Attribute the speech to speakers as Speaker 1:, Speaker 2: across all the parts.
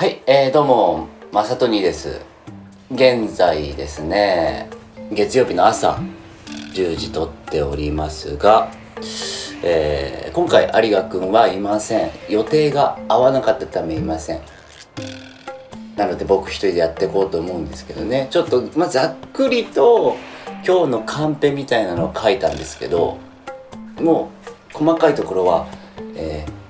Speaker 1: はい、えー、どうも、まさとにです。現在ですね、月曜日の朝、10時撮っておりますが、えー今回有賀くんはいません。予定が合わなかったためいません。なので僕一人でやっていこうと思うんですけどね、ちょっと、まあ、ざっくりと今日のカンペみたいなのを書いたんですけど、もう細かいところは、えー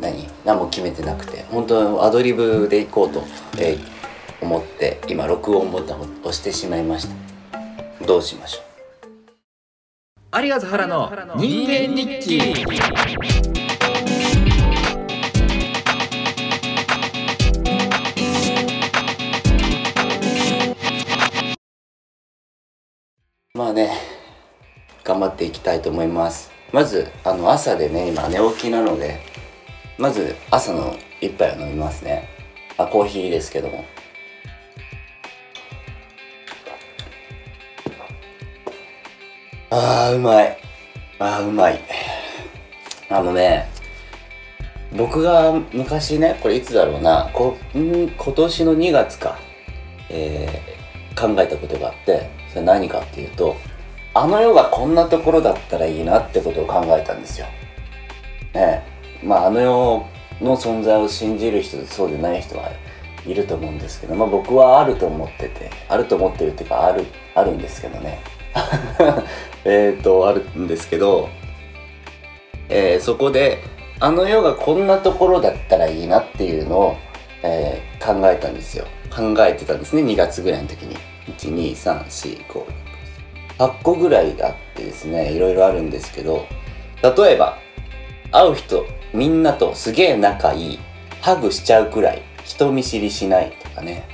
Speaker 1: 何？何も決めてなくて本当アドリブでいこうと、えー思って今録音ボタンを押してしまいました。どうしましょ
Speaker 2: 有賀原の人間日記。
Speaker 1: うまあね頑張っていきたいと思います。まずあの朝でね今寝起きなのでまず朝の一杯を飲みますね。あコーヒーですけども。あーうまい。あーうまい。あのね僕が昔ねこれいつだろうな。こん今年の2月か。えー考えたことがあってそれ何かっていうとあの世がこんなところだったらいいなってことを考えたんですよ。ねまああの世の存在を信じる人とそうでない人はいると思うんですけど、まあ、僕はあると思っててあると思ってるっていうかあるあるんですけどね。えっとあるんですけど、えーそこであの世がこんなところだったらいいなっていうのを、えー考えたんですよ。考えてたんですね。2月ぐらいの時に。1234568個ぐらいあってですねいろいろあるんですけど例えば会う人みんなとすげえ仲いいハグしちゃうくらい人見知りしないとかね。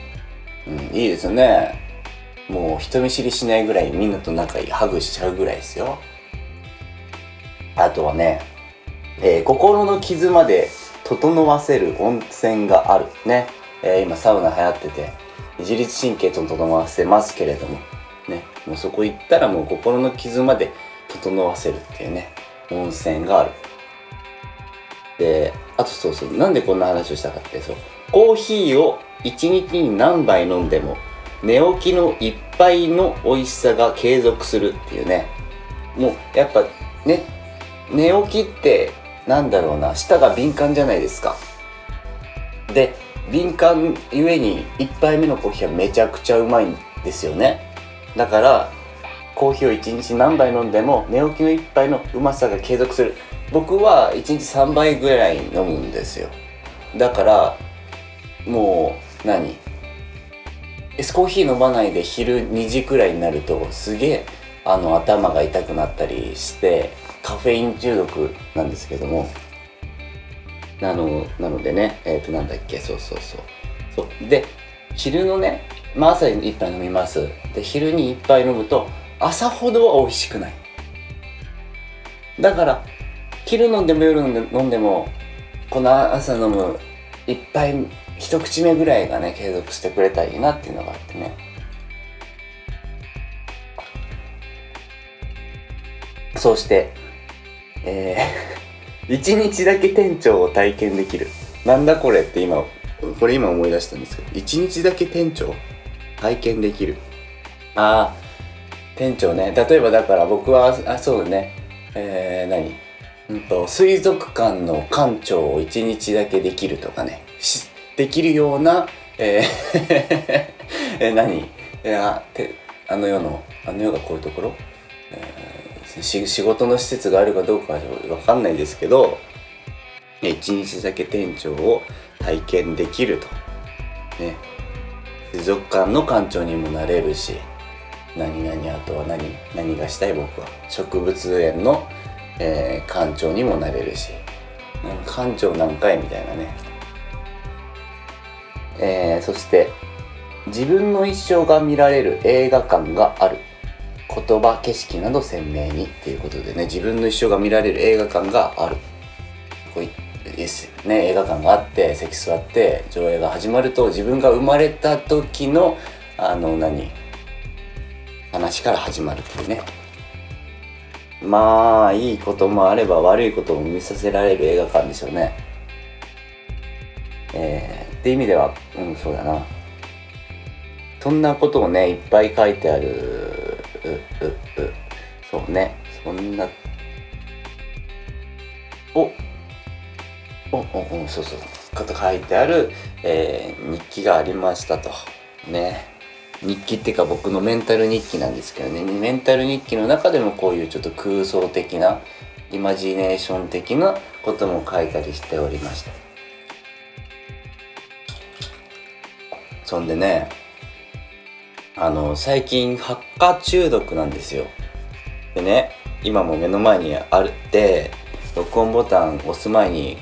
Speaker 1: うんいいですよね。もう人見知りしないぐらいみんなと仲いいハグしちゃうぐらいですよ。あとはね、えー心の傷まで整わせる温泉があるね、えー今サウナ流行ってて自律神経と整わせますけれどもね。もうそこ行ったらもう心の傷まで整わせるっていうね温泉がある。であとそうそうなんでこんな話をしたかってそう。コーヒーを1日に何杯飲んでも寝起きの一杯の美味しさが継続するっていうね。もうやっぱね寝起きってなんだろうな舌が敏感じゃないですか。で敏感ゆえに1杯目のコーヒーはめちゃくちゃうまいんですよね。だからコーヒーを1日何杯飲んでも寝起きの1杯のうまさが継続する。僕は1日3杯ぐらい飲むんですよ。だからもう何？エスコーヒー飲まないで昼2時くらいになるとすげえあの頭が痛くなったりしてカフェイン中毒なんですけども。なのなのでねえっ、となんだっけ？そうそうそう。そう。で昼のね、まあ、朝に一杯飲みます。で昼に一杯飲むと朝ほどは美味しくない。だから昼飲んでも夜飲んでもこの朝飲む一杯一口目ぐらいがね継続してくれたらいいなっていうのがあってね。そうしてえー、一日だけ店長を体験できる。なんだこれって今これ今思い出したんですけど一日だけ店長体験できる。ああ店長ね。例えばだから僕はあそうね。えー、何？うんと水族館の館長を一日だけできるとかねできるようなえー え何？いやてあの世のあの世がこういうところ、えー仕事の施設があるかどうかは分かんないですけど一日だけ店長を体験できると。ね水族館の館長にもなれるし何々あとは何何がしたい僕は？植物園の、えー館長にもなれるしなんか館長何回みたいなね。えーそして自分の一生が見られる映画館がある。言葉景色など鮮明にっていうことでね自分の一生が見られる映画館がある。こういですね。映画館があって席座って上映が始まると自分が生まれた時のあの何？話から始まるっていうね。まあいいこともあれば悪いことも見させられる映画館でしょうね。えー、って意味ではうんそうだな。そんなことをねいっぱい書いてあるうううそうね。そんな。おおおおそうそう。こと書いてある、えー、日記がありましたと。ね。日記っていうか僕のメンタル日記なんですけどね。メンタル日記の中でもこういうちょっと空想的なイマジネーション的なことも書いたりしておりました。そんでねあの最近発火中毒なんですよ。でね今も目の前にあるって録音ボタン押す前に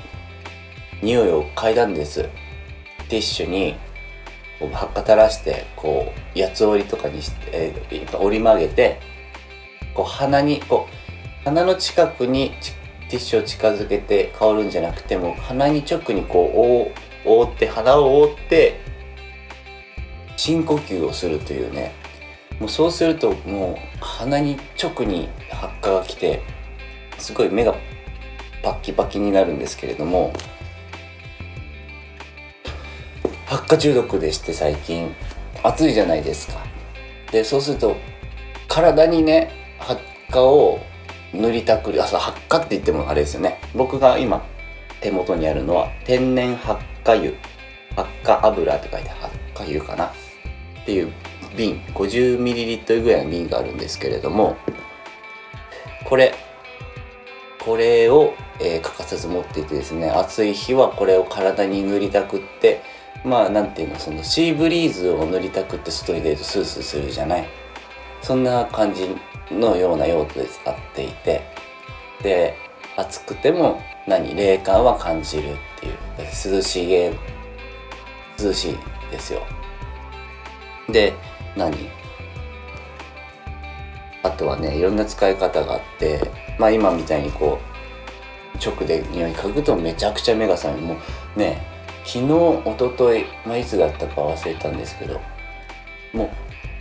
Speaker 1: 匂いを嗅いだんです。ティッシュに。発火垂らしてこう八つ折りとかにして、えー、折り曲げてこう鼻にこう鼻の近くにティッシュを近づけて香るんじゃなくても鼻に直にこう覆って鼻を覆って深呼吸をするというね。もうそうするともう鼻に直に発火が来てすごい目がパッキパキになるんですけれども発火中毒でして最近暑いじゃないですか。でそうすると体にね発火を塗りたくるあそう発火って言ってもあれですよね。僕が今手元にあるのは天然発火油。発火油って書いて発火油かな。っていう瓶。50ml ぐらいの瓶があるんですけれどもこれこれを、えー、欠かさず持っていてですね暑い日はこれを体に塗りたくってまあなんていうのそのシーブリーズを塗りたくって外に出るとスースーするじゃない。そんな感じのような用途で使っていて。で暑くても何冷感は感じるっていう。涼しげ涼しいですよ。で何？あとはねいろんな使い方があって。まあ今みたいにこう直で匂い嗅ぐとめちゃくちゃ目が覚める。もうね昨日一昨日まあいつだったか忘れたんですけども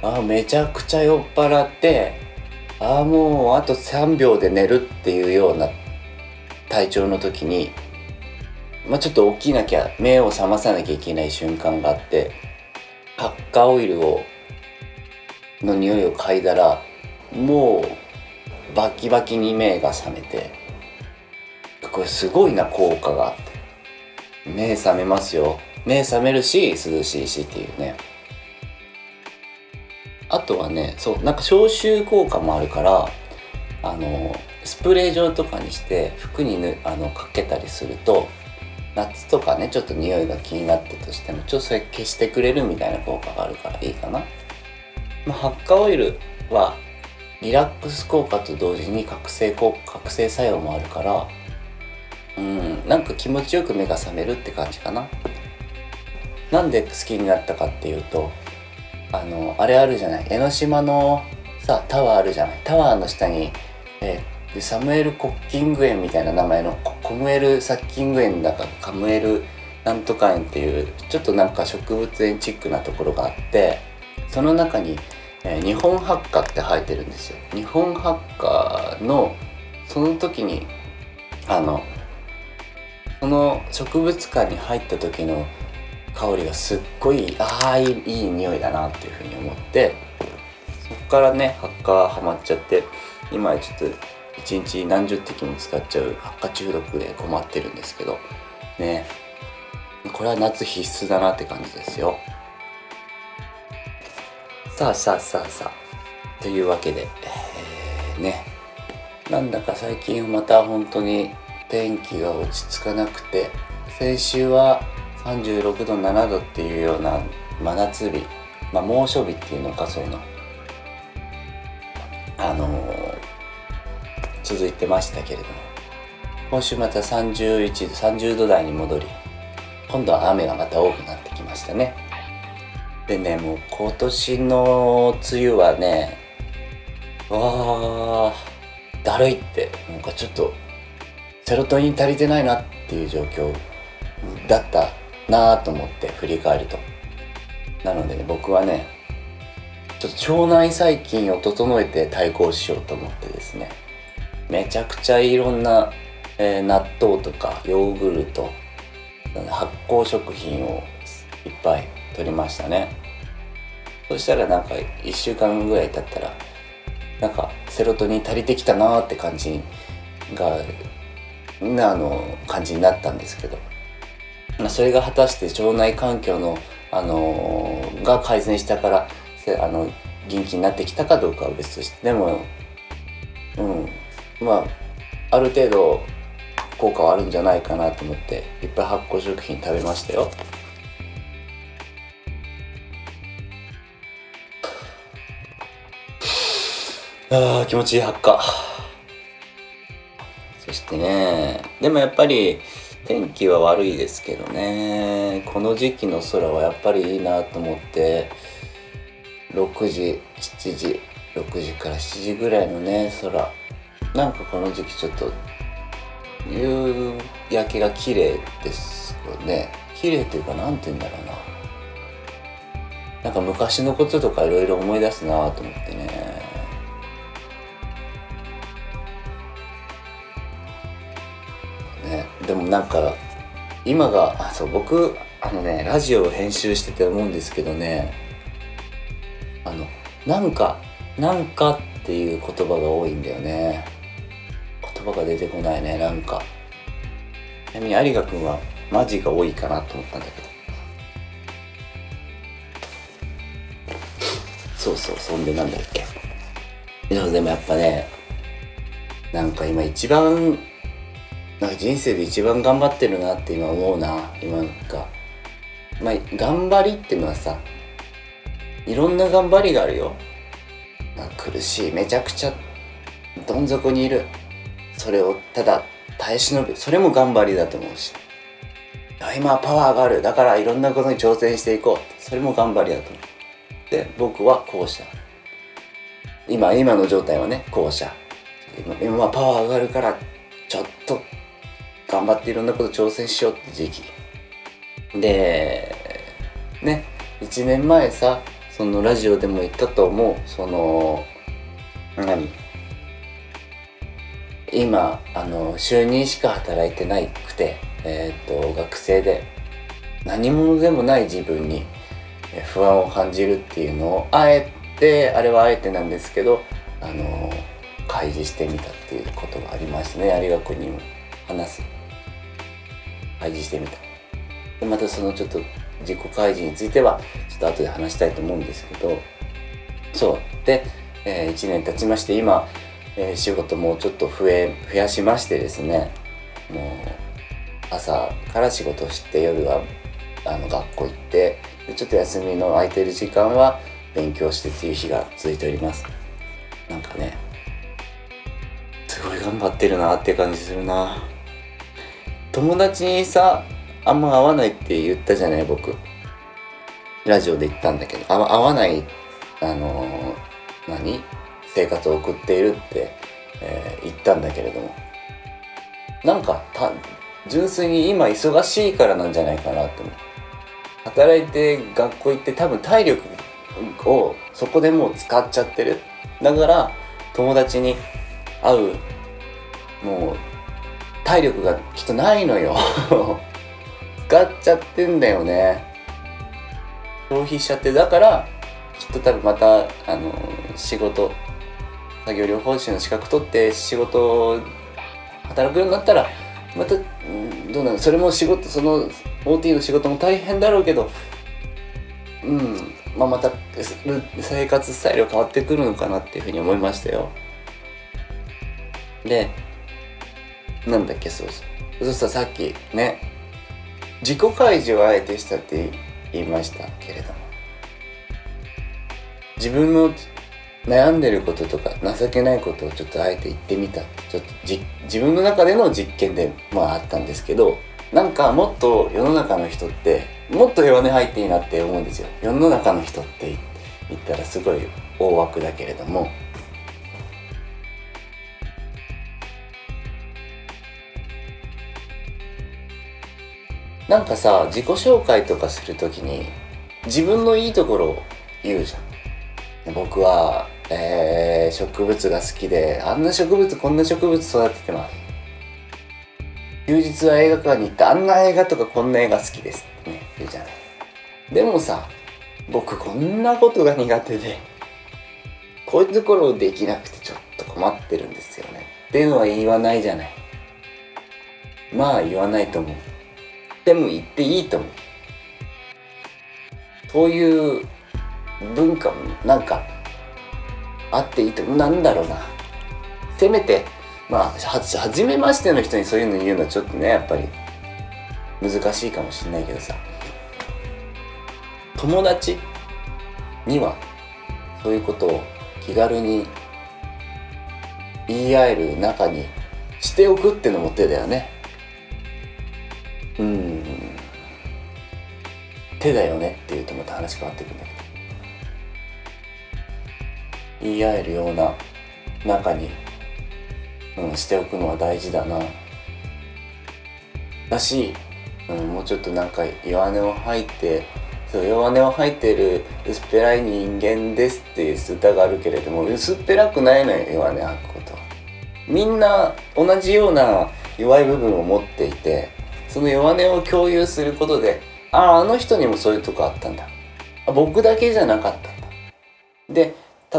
Speaker 1: うあめちゃくちゃ酔っ払ってああもうあと3秒で寝るっていうような体調の時にまあちょっと起きなきゃ目を覚まさなきゃいけない瞬間があって発火オイルをの匂いを嗅いだらもうバキバキに目が覚めてこれすごいな効果が。あって目覚めますよ。目覚めるし涼しいしっていうね。あとはねそうなんか消臭効果もあるからあのスプレー状とかにして服にぬあのかけたりすると夏とかねちょっと匂いが気になったとしてもちょっとそれ消してくれるみたいな効果があるからいいかな、まあ、発火オイルはリラックス効果と同時に覚醒効覚醒作用もあるからうんなんか気持ちよく目が覚めるって感じかな。なんで好きになったかっていうとあのあれあるじゃない？江ノ島のさタワーあるじゃない？タワーの下に、えー、サムエル・コッキング園みたいな名前のコムエル・サッキング園だかカムエルなんとか園っていうちょっとなんか植物園チックなところがあってその中に、えー、日本ハッカって生えてるんですよ。日本ハッカのその時にあのその植物館に入った時の香りがすっごいああいいいい匂いだなっていうふうに思ってそこからね発火はまっちゃって今ちょっと一日何十滴も使っちゃう発火中毒で困ってるんですけどね。これは夏必須だなって感じですよ。さあさあさあさあ。というわけで、えー、ね。なんだか最近また本当に天気が落ち着かなくて先週は36度7度っていうような真夏日、まあ、猛暑日っていうのかそういうのあのー、続いてましたけれども今週また31度30度台に戻り今度は雨がまた多くなってきましたね。でねもう今年の梅雨はねわあだるいってなんかちょっとセロトニン足りてないなっていう状況だったなぁと思って振り返ると。なのでね僕はねちょっと腸内細菌を整えて対抗しようと思ってですねめちゃくちゃいろんな、えー、納豆とかヨーグルト発酵食品をいっぱい取りましたね。そしたらなんか1週間ぐらい経ったらなんかセロトニン足りてきたなーって感じがなあの感じになったんですけど、まあ、それが果たして腸内環境の、あのーが改善したからあの元気になってきたかどうかは別として。でもうん。まあある程度効果はあるんじゃないかなと思っていっぱい発酵食品食べましたよ。あー気持ちいい発火。してね。でもやっぱり天気は悪いですけどね。この時期の空はやっぱりいいなと思って6時7時6時から7時ぐらいのね空。なんかこの時期ちょっと夕焼けが綺麗ですよね。綺麗っていうかなんて言うんだろうな。なんか昔のこととかいろいろ思い出すなと思ってね。なんか今があそう僕あのねラジオを編集してて思うんですけどねあのなんかなんかっていう言葉が多いんだよね。言葉が出てこないねなんか。ちなみに有賀君はマジが多いかなと思ったんだけど。そうそうそんでなんだっけ。でもでもやっぱねなんか今一番なんか人生で一番頑張ってるなって今思うな今なんか。まあ頑張りっていうのはさいろんな頑張りがあるよ、まあ、苦しいめちゃくちゃどん底にいる。それをただ耐え忍ぶそれも頑張りだと思うし。今はパワーがある。だからいろんなことに挑戦していこう。それも頑張りだと思う。で僕は後者。今今の状態はね後者。今今はパワー上がるからちょっと頑張っていろんなこと挑戦しようって時期。でね1年前さそのラジオでも言ったと思うその何？今あの週2しか働いてないくて、えー、と学生で何者でもない自分に不安を感じるっていうのをあえてあれはあえてなんですけどあの開示してみたっていうことがありましたね有賀君にも話す。開示してみた。でまたそのちょっと自己開示についてはちょっと後で話したいと思うんですけど。そう。で、えー1年経ちまして今、えー仕事もちょっと増え増やしましてですね。もう朝から仕事して夜はあの学校行ってちょっと休みの空いてる時間は勉強してっていう日が続いております。なんかねすごい頑張ってるなって感じするな。友達にさあんま会わないって言ったじゃない僕。ラジオで言ったんだけど。あ会わないあのー何？生活を送っているって、えー言ったんだけれども。なんかた純粋に今忙しいからなんじゃないかなって思う。働いて学校行って多分体力をそこでもう使っちゃってる。だから友達に会うもう体力がきっとないのよ。使っちゃってんだよね。消費しちゃってだからきっと多分またあの仕事作業療法士の資格取って仕事働くようになったらまたどうなの？それも仕事その OT の仕事も大変だろうけどうん。まあまた生活スタイルが変わってくるのかなっていうふうに思いましたよ。でなんだっけそうそう。そうしたらさっきね自己開示をあえてしたって言いましたけれども。自分の悩んでることとか情けないことをちょっとあえて言ってみた。ちょっとじ自分の中での実験でまああったんですけどなんかもっと世の中の人ってもっと弱音入っていいなって思うんですよ。世の中の人って言ったらすごい大枠だけれども。なんかさ自己紹介とかするときに自分のいいところを言うじゃん。僕は、えー植物が好きであんな植物こんな植物育ててます。休日は映画館に行ってあんな映画とかこんな映画好きです。ってね言うじゃない。でもさ僕こんなことが苦手でこういうところできなくてちょっと困ってるんですよね。っていうのは言わないじゃない。まあ言わないと思う。でも言っていいと思う。そういう文化もなんかあっていいと思う。なんだろうな。せめてまあは初めましての人にそういうの言うのはちょっとねやっぱり難しいかもしれないけどさ。友達にはそういうことを気軽に言い合える中にしておくってのも手だよね。うん。手だよねっていうとまた話変わってくるんだけど。言い合えるような中に、うん、しておくのは大事だな。だし、うん、もうちょっとなんか弱音を吐いてそう弱音を吐いてる薄っぺらい人間ですっていう歌があるけれども薄っぺらくないのよ弱音吐くこと。みんな同じような弱い部分を持っていてその弱音を共有することであああの人にもそういうとこあったんだ。僕だけじゃなかったんだ。で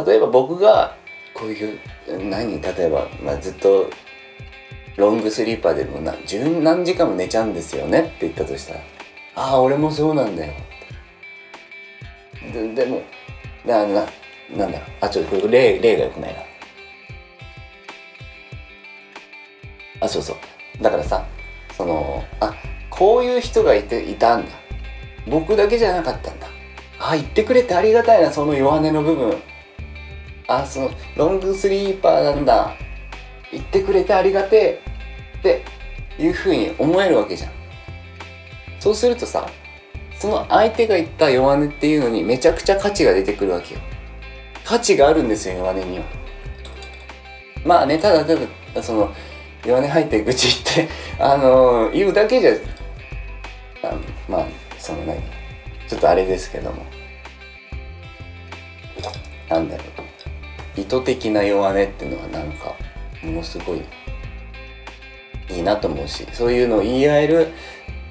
Speaker 1: 例えば僕がこういう何例えば、まあ、ずっとロングスリーパーでもな十何時間も寝ちゃうんですよね？って言ったとしたら「ああ俺もそうなんだよ」ででもなななんだろう。あちょっとこれ例例がよくないな。あそうそう。だからさそのあこういう人がいていたんだ。僕だけじゃなかったんだ。あ言ってくれてありがたいなその弱音の部分。あそのロングスリーパーなんだ。言ってくれてありがてえ。っていうふうに思えるわけじゃん。そうするとさその相手が言った弱音っていうのにめちゃくちゃ価値が出てくるわけよ。価値があるんですよ弱音には。まあねただただその弱音入って愚痴言ってあの、言うだけじゃあのまあその何？ちょっとあれですけども。なんだろう。意図的な弱音っていうのはなんかものすごいいいなと思うしそういうのを言い合える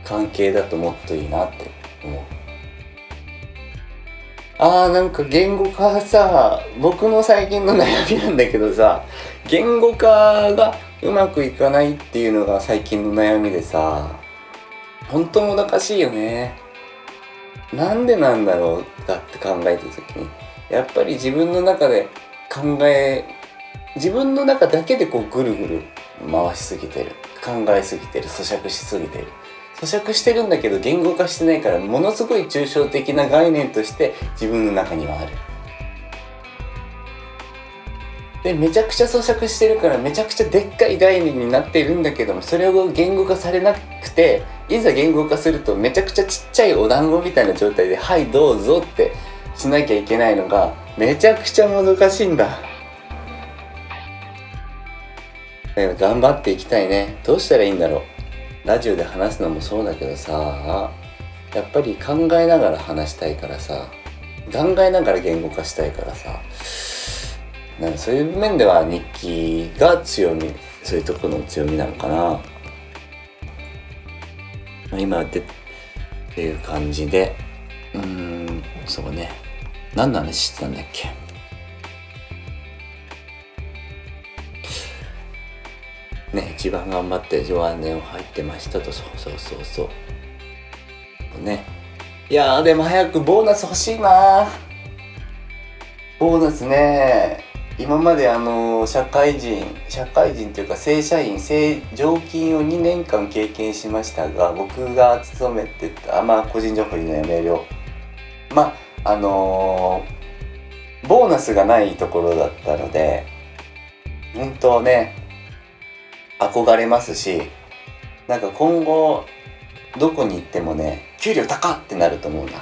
Speaker 1: 関係だともっといいなって思う。あーなんか言語化さ僕の最近の悩みなんだけどさ言語化がうまくいかないっていうのが最近の悩みでさ。本当もどかしいよね。なんでなんだろうかって考えた時に。やっぱり自分の中で考え自分の中だけでこうぐるぐる回しすぎてる。考えすぎてる。咀嚼しすぎてる。咀嚼してるんだけど言語化してないからものすごい抽象的な概念として自分の中にはある。でめちゃくちゃ咀嚼してるからめちゃくちゃでっかい概念になってるんだけどもそれを言語化されなくていざ言語化するとめちゃくちゃちっちゃいお団子みたいな状態で「はいどうぞ」ってしなきゃいけないのがめちゃくちゃ難しいんだ。頑張っていきたいね。どうしたらいいんだろう。ラジオで話すのもそうだけどさやっぱり考えながら話したいからさ考えながら言語化したいからさなんそういう面では日記が強みそういうところの強みなのかな、まあ、今でっていう感じでうんそうね。何の話してたんだっけ？ね一番頑張って弱音を入ってましたとそうそうそうそう。ね。いやでも早くボーナス欲しいなボーナスね今まであの社会人社会人というか正社員正常勤を2年間経験しましたが僕が勤めてたまあ個人情報言うのやめるよ。まああの、ボーナスがないところだったので本当ね憧れますしなんか今後どこに行ってもね給料高ってなると思うな。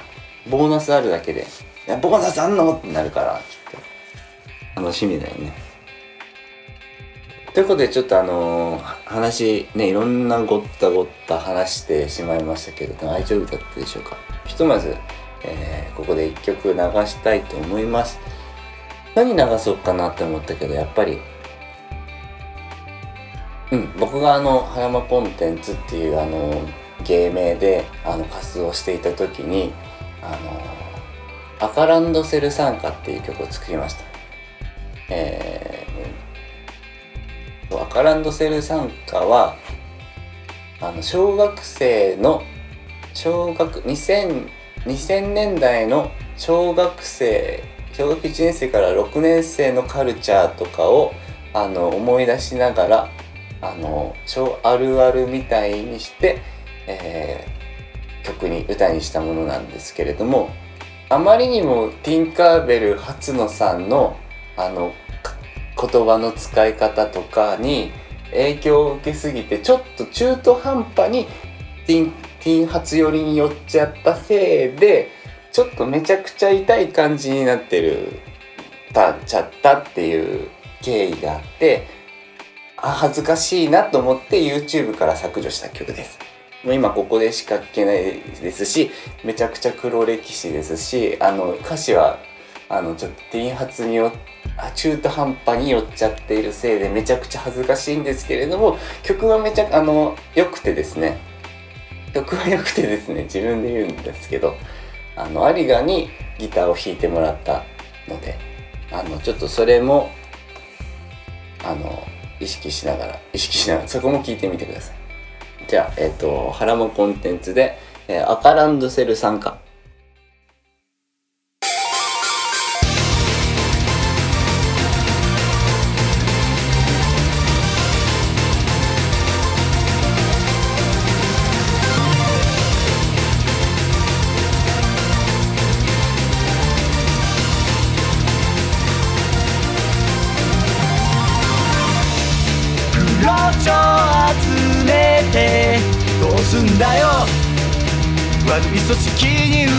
Speaker 1: ボーナスあるだけで「いやボーナスあんの?」ってなるからきっと。楽しみだよね。ということでちょっとあのー、話ねいろんなごったごった話してしまいましたけれど大丈夫だったでしょうか？ひとまず、えー、ここで一曲流したいと思います。何流そうかなって思ったけどやっぱりうん、僕があの「葉山コンテンツ」っていうあの芸名であの活動していた時にあのアカランドセル参加っていう曲を作りました。えー、アカランドセル参加はあの小学生の小学2000 2000年代の小学生小学1年生から6年生のカルチャーとかをあの思い出しながらあの超あるあるみたいにして、えー、曲に歌にしたものなんですけれどもあまりにもティンカーベル初野さんのあの言葉の使い方とかに影響を受けすぎてちょっと中途半端にティンティン初寄りに寄っちゃったせいでちょっとめちゃくちゃ痛い感じになってるたっちゃったっていう経緯があってあ恥ずかしいなと思って YouTube から削除した曲です。もう今ここでしか聞けないですしめちゃくちゃ黒歴史ですしあの歌詞はあのちょっとティン発によ中途半端に寄っちゃっているせいでめちゃくちゃ恥ずかしいんですけれども曲はめちゃあの良くてですね。曲は良くてですね自分で言うんですけどあの有賀にギターを弾いてもらったのであのちょっとそれもあの意識しながら意識しながらそこも聞いてみてください。じゃあえっ、ー、とハラモコンテンツで、えー、アカランドセル参加。
Speaker 3: んだよ。悪い組織に売る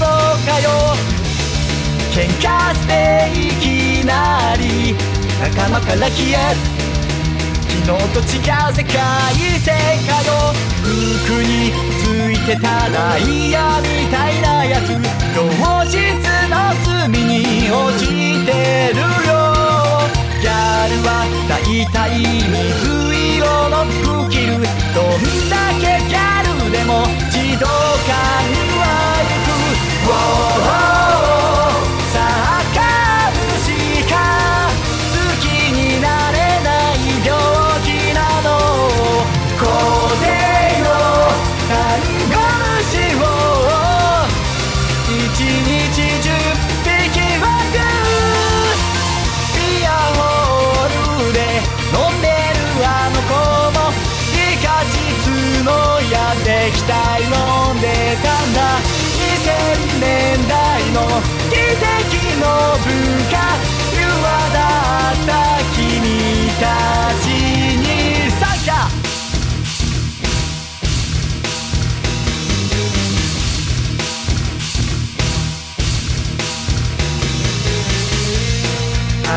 Speaker 3: のかよ。喧嘩していきなり。仲間から消え昨日と違う世界線かよ。服についてたダイヤみたいなやつ。同質の罪に落ちてるよ。ギャルは大体水色の服着る。どんだけギャルでも自動感は行く、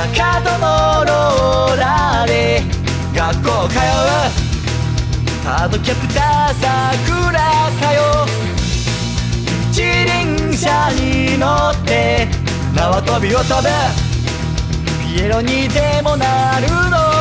Speaker 3: 赤とのローラーで学校通う。ハードキャプター桜かよ。一輪車に乗って縄跳びを飛べ。ピエロにでもなるの。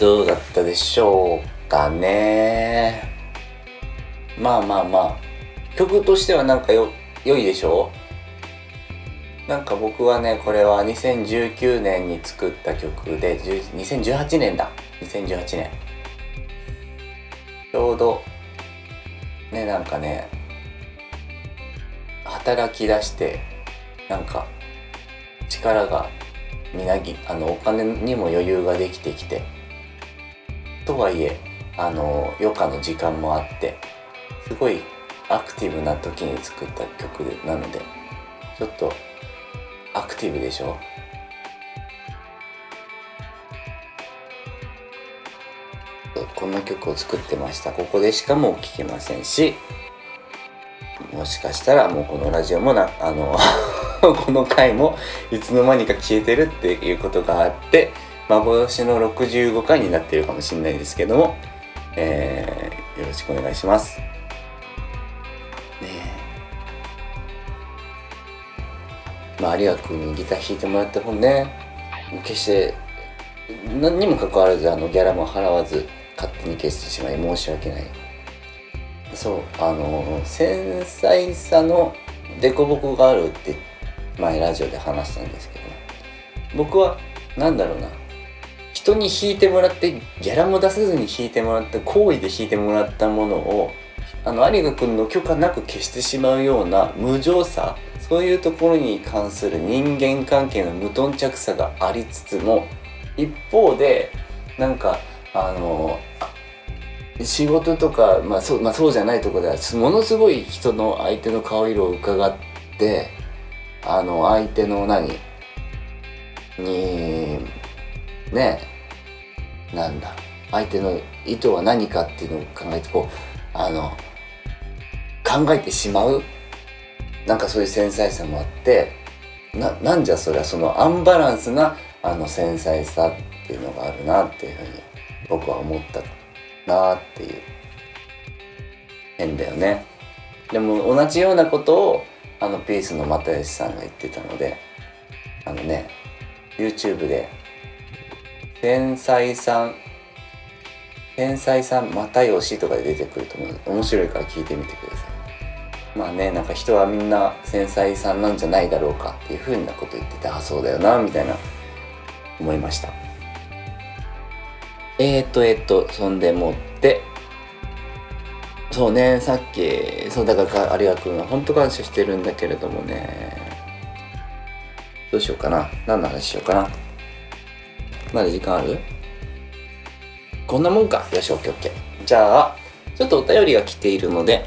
Speaker 1: どうだったでしょうかね。まあまあまあ曲としてはなんかよ良いでしょう？なんか僕はねこれは2019年に作った曲で2018年だ。2018年。ちょうどねなんかね働き出してなんか力がみなぎあのお金にも余裕ができてきて。とはいえあの余暇の時間もあってすごいアクティブな時に作った曲なのでちょっとアクティブでしょ？こんな曲を作ってました。ここでしかもう聴けませんしもしかしたらもうこのラジオもなあの この回もいつの間にか消えてるっていうことがあって幻の65回になっているかもしれないですけども、えーよろしくお願いします。ねえ。まあ有賀君にギター弾いてもらった本ね決して何にもかかわらずあのギャラも払わず勝手に消してしまい申し訳ない。そうあの繊細さの凸凹があるって前ラジオで話したんですけど僕は何だろうな。人に弾いてもらってギャラも出さずに弾いてもらった好意で弾いてもらったものをあの有賀君の許可なく消してしまうような無情さそういうところに関する人間関係の無頓着さがありつつも一方でなんかあの仕事とか、まあそうまあ、そうじゃないとこではものすごい人の相手の顔色を伺ってあの相手の何？にねなんだ。相手の意図は何かっていうのを考えてこうあの考えてしまう。なんかそういう繊細さもあってななんじゃそれはそのアンバランスなあの繊細さっていうのがあるなっていうふうに僕は思ったなっていう。変だよね。でも同じようなことをあのピースの又吉さんが言ってたのであのね YouTube で「繊細さん繊細さん又吉」とかで出てくると思う。ので面白いから聞いてみてください。まあねなんか人はみんな繊細さんなんじゃないだろうかっていうふうなこと言っててあそうだよなみたいな思いました。えー、っとえー、っとそんでもってそうねさっきそうだから有賀君は本当感謝してるんだけれどもね。どうしようかな。何の話しようかな。まだ時間ある？こんなもんか。よし OKOK じゃあちょっとお便りが来ているので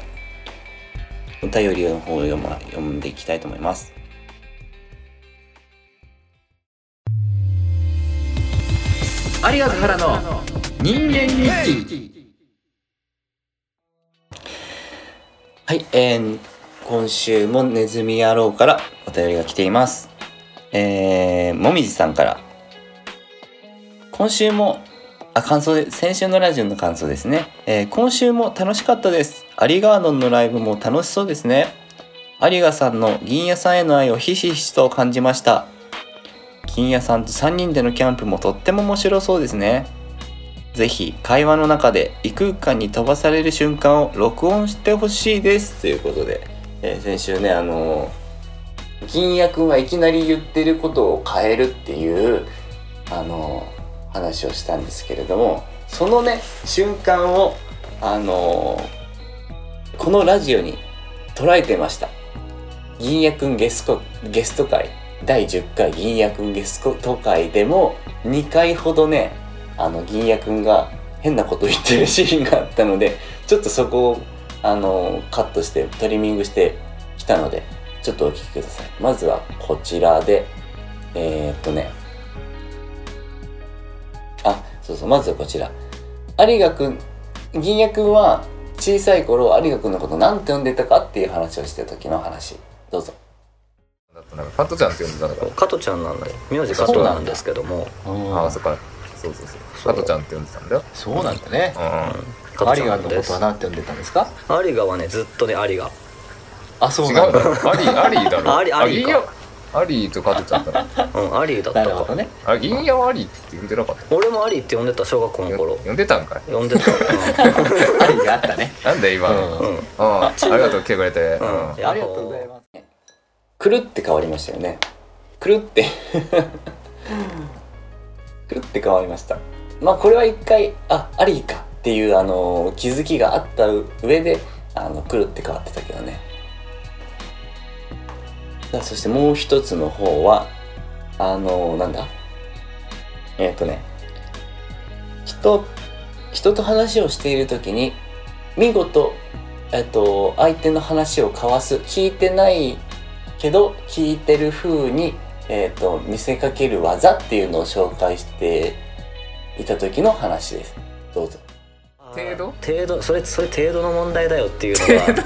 Speaker 1: お便りの方を読,、ま、読んでいきたいと思います。
Speaker 2: 有賀原の人間日記。
Speaker 1: はい、えー、今週もネズミ野郎からお便りが来ています。えー、もみじさんから。今週も、あ、感想で、先週のラジオの感想ですね。えー今週も楽しかったです。アリガーノンのライブも楽しそうですね。有賀さんの銀屋さんへの愛をひしひしと感じました。金屋さんと3人でのキャンプもとっても面白そうですね。ぜひ会話の中で異空間に飛ばされる瞬間を録音してほしいですということで、えー先週ねあのー銀也くんはいきなり言ってることを変えるっていうあの話をしたんですけれどもそのね瞬間をあのーこのラジオに捉えてました。銀也くんゲストゲスト会第10回銀也くんゲスト会でも2回ほどねあの銀也くんが変なこと言ってるシーンがあったのでちょっとそこをあのカットしてトリミングしてきたのでちょっとお聞きください。まずはこちらでえー、っとねそうそうまずはこちら。有賀くん銀也くんは小さい頃有賀くんのことなんて呼んでたかっていう話をした時の話。どうぞ。
Speaker 4: だったなんかカトちゃんって呼んでたのか
Speaker 5: 加トちゃんなんだよ。名字加トなんですけども。
Speaker 4: ああそっか。そうそうそう。加トちゃんって呼んでたんだよ。
Speaker 2: そうなんだね。
Speaker 4: う
Speaker 5: 加ト
Speaker 2: 有賀のことは何て呼んでたんですか？
Speaker 5: 有賀はねずっとね有賀
Speaker 2: あそ
Speaker 4: う
Speaker 2: うなんだ。
Speaker 4: だろアリアリーだろ。
Speaker 5: アリアリーか
Speaker 4: 銀やアリーと加トちゃんだな
Speaker 5: うんアリーだったか。
Speaker 1: なるほどね。
Speaker 4: あ銀山アリーって呼んでなかった
Speaker 5: 俺もアリーって呼んでた小学校の頃。
Speaker 4: 呼んでたんかい。
Speaker 5: 呼んでた。
Speaker 1: ありがあったね。
Speaker 4: なんで今の？
Speaker 1: うん。
Speaker 5: うん。
Speaker 4: うんありがとう来てくれて。
Speaker 5: うん。
Speaker 4: うん。
Speaker 1: ありがとうございます。くるって変わりましたよね。くるって。くるって変わりました。まあこれは一回あアリーかっていうあの気づきがあった上であのくるって変わってたけどねさあそしてもう一つの方はあのなんだ？えっ、とね人人と話をしている時に見事えっと、相手の話を交わす聞いてないけど聞いてる風に、えっと、見せかける技っていうのを紹介していた時の話です。どうぞ。
Speaker 4: 程度？
Speaker 5: 程度それそれ程度の問題だよっていう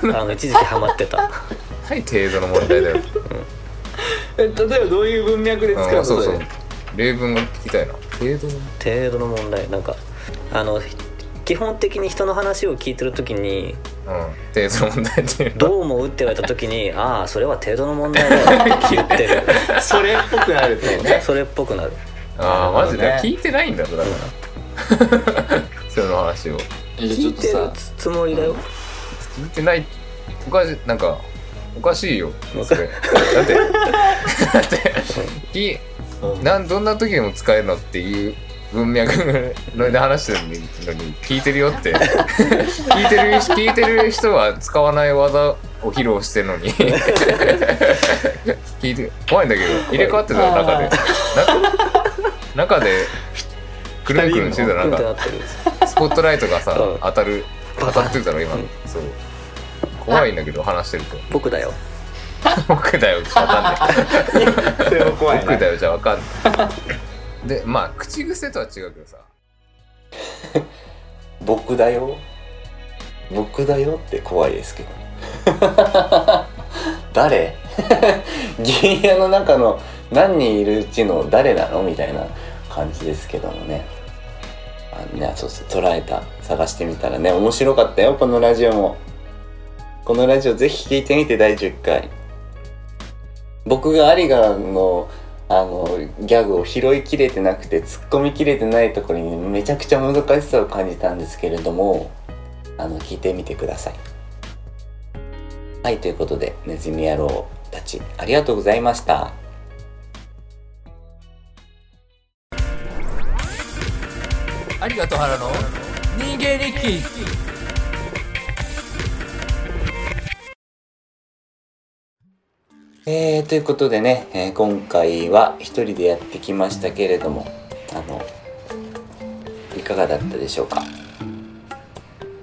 Speaker 5: のがあの一時期ハマってた。
Speaker 4: はい程度の問題だよ
Speaker 1: え例えばどういう文脈で
Speaker 4: うんそうそう。例文が聞きたいな。程度の
Speaker 5: 程度の問題。なんかあの基本的に人の話を聞いてる時に
Speaker 4: うん。程度の問題っていうの
Speaker 5: どう思う？って言われた時にああそれは程度の問題だよ。って言ってる。
Speaker 1: それっぽくなると。ね
Speaker 5: それっぽくなる。
Speaker 4: ああマジで
Speaker 1: ね
Speaker 4: 聞いてないんだぞだから。その話を。
Speaker 5: 聞いてるつもりだよ。
Speaker 4: 聞いてない。おかしいなんかおかしいよ。それ。だって。だってきなんどんな時でも使えるのっていう文脈ので話してるのに聞いてるよって。聞いてる聞いてる人は使わない技を披露してるのに。聞いて怖いんだけど入れ替わってたよ中で。な中でくるんくるんしてたらなんかスポットライトがさ、
Speaker 5: うん。
Speaker 4: 当たる当たってたの今そう怖いんだけど話してると。
Speaker 5: 僕だよ。
Speaker 4: 僕だよ。わかんない
Speaker 1: それも怖い
Speaker 4: 僕だよじゃわかんない。でまあ口癖とは違うけどさ。
Speaker 1: 僕だよ。僕だよって怖いですけど。誰？銀屋の中の何人いるうちの誰なのみたいな感じですけどもね。あのねそうそう捉えた。探してみたらね面白かったよこのラジオもこのラジオぜひ聞いてみて第10回。僕が有賀のあのギャグを拾いきれてなくて突っ込みきれてないところにめちゃくちゃ難しさを感じたんですけれどもあの聞いてみてください。はいということでネズミ野郎たちありがとうございました。
Speaker 2: 有賀とう原の人間日記
Speaker 1: えー、ということでね、えー今回は一人でやってきましたけれどもあのいかがだったでしょうか？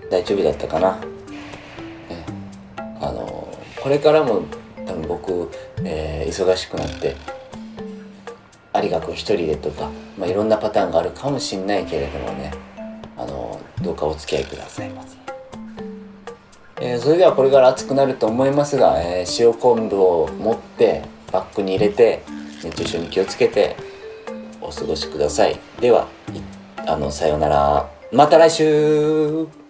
Speaker 1: 大丈夫だったかな、ねあのこれからも多分僕、えー忙しくなって有賀君一人でとか、まあ、いろんなパターンがあるかもしんないけれどもねあのどうかお付き合いくださいませ。えーそれではこれから暑くなると思いますが、えー塩昆布を持ってバッグに入れて熱中症に気をつけてお過ごしください。ではあのさようなら。また来週。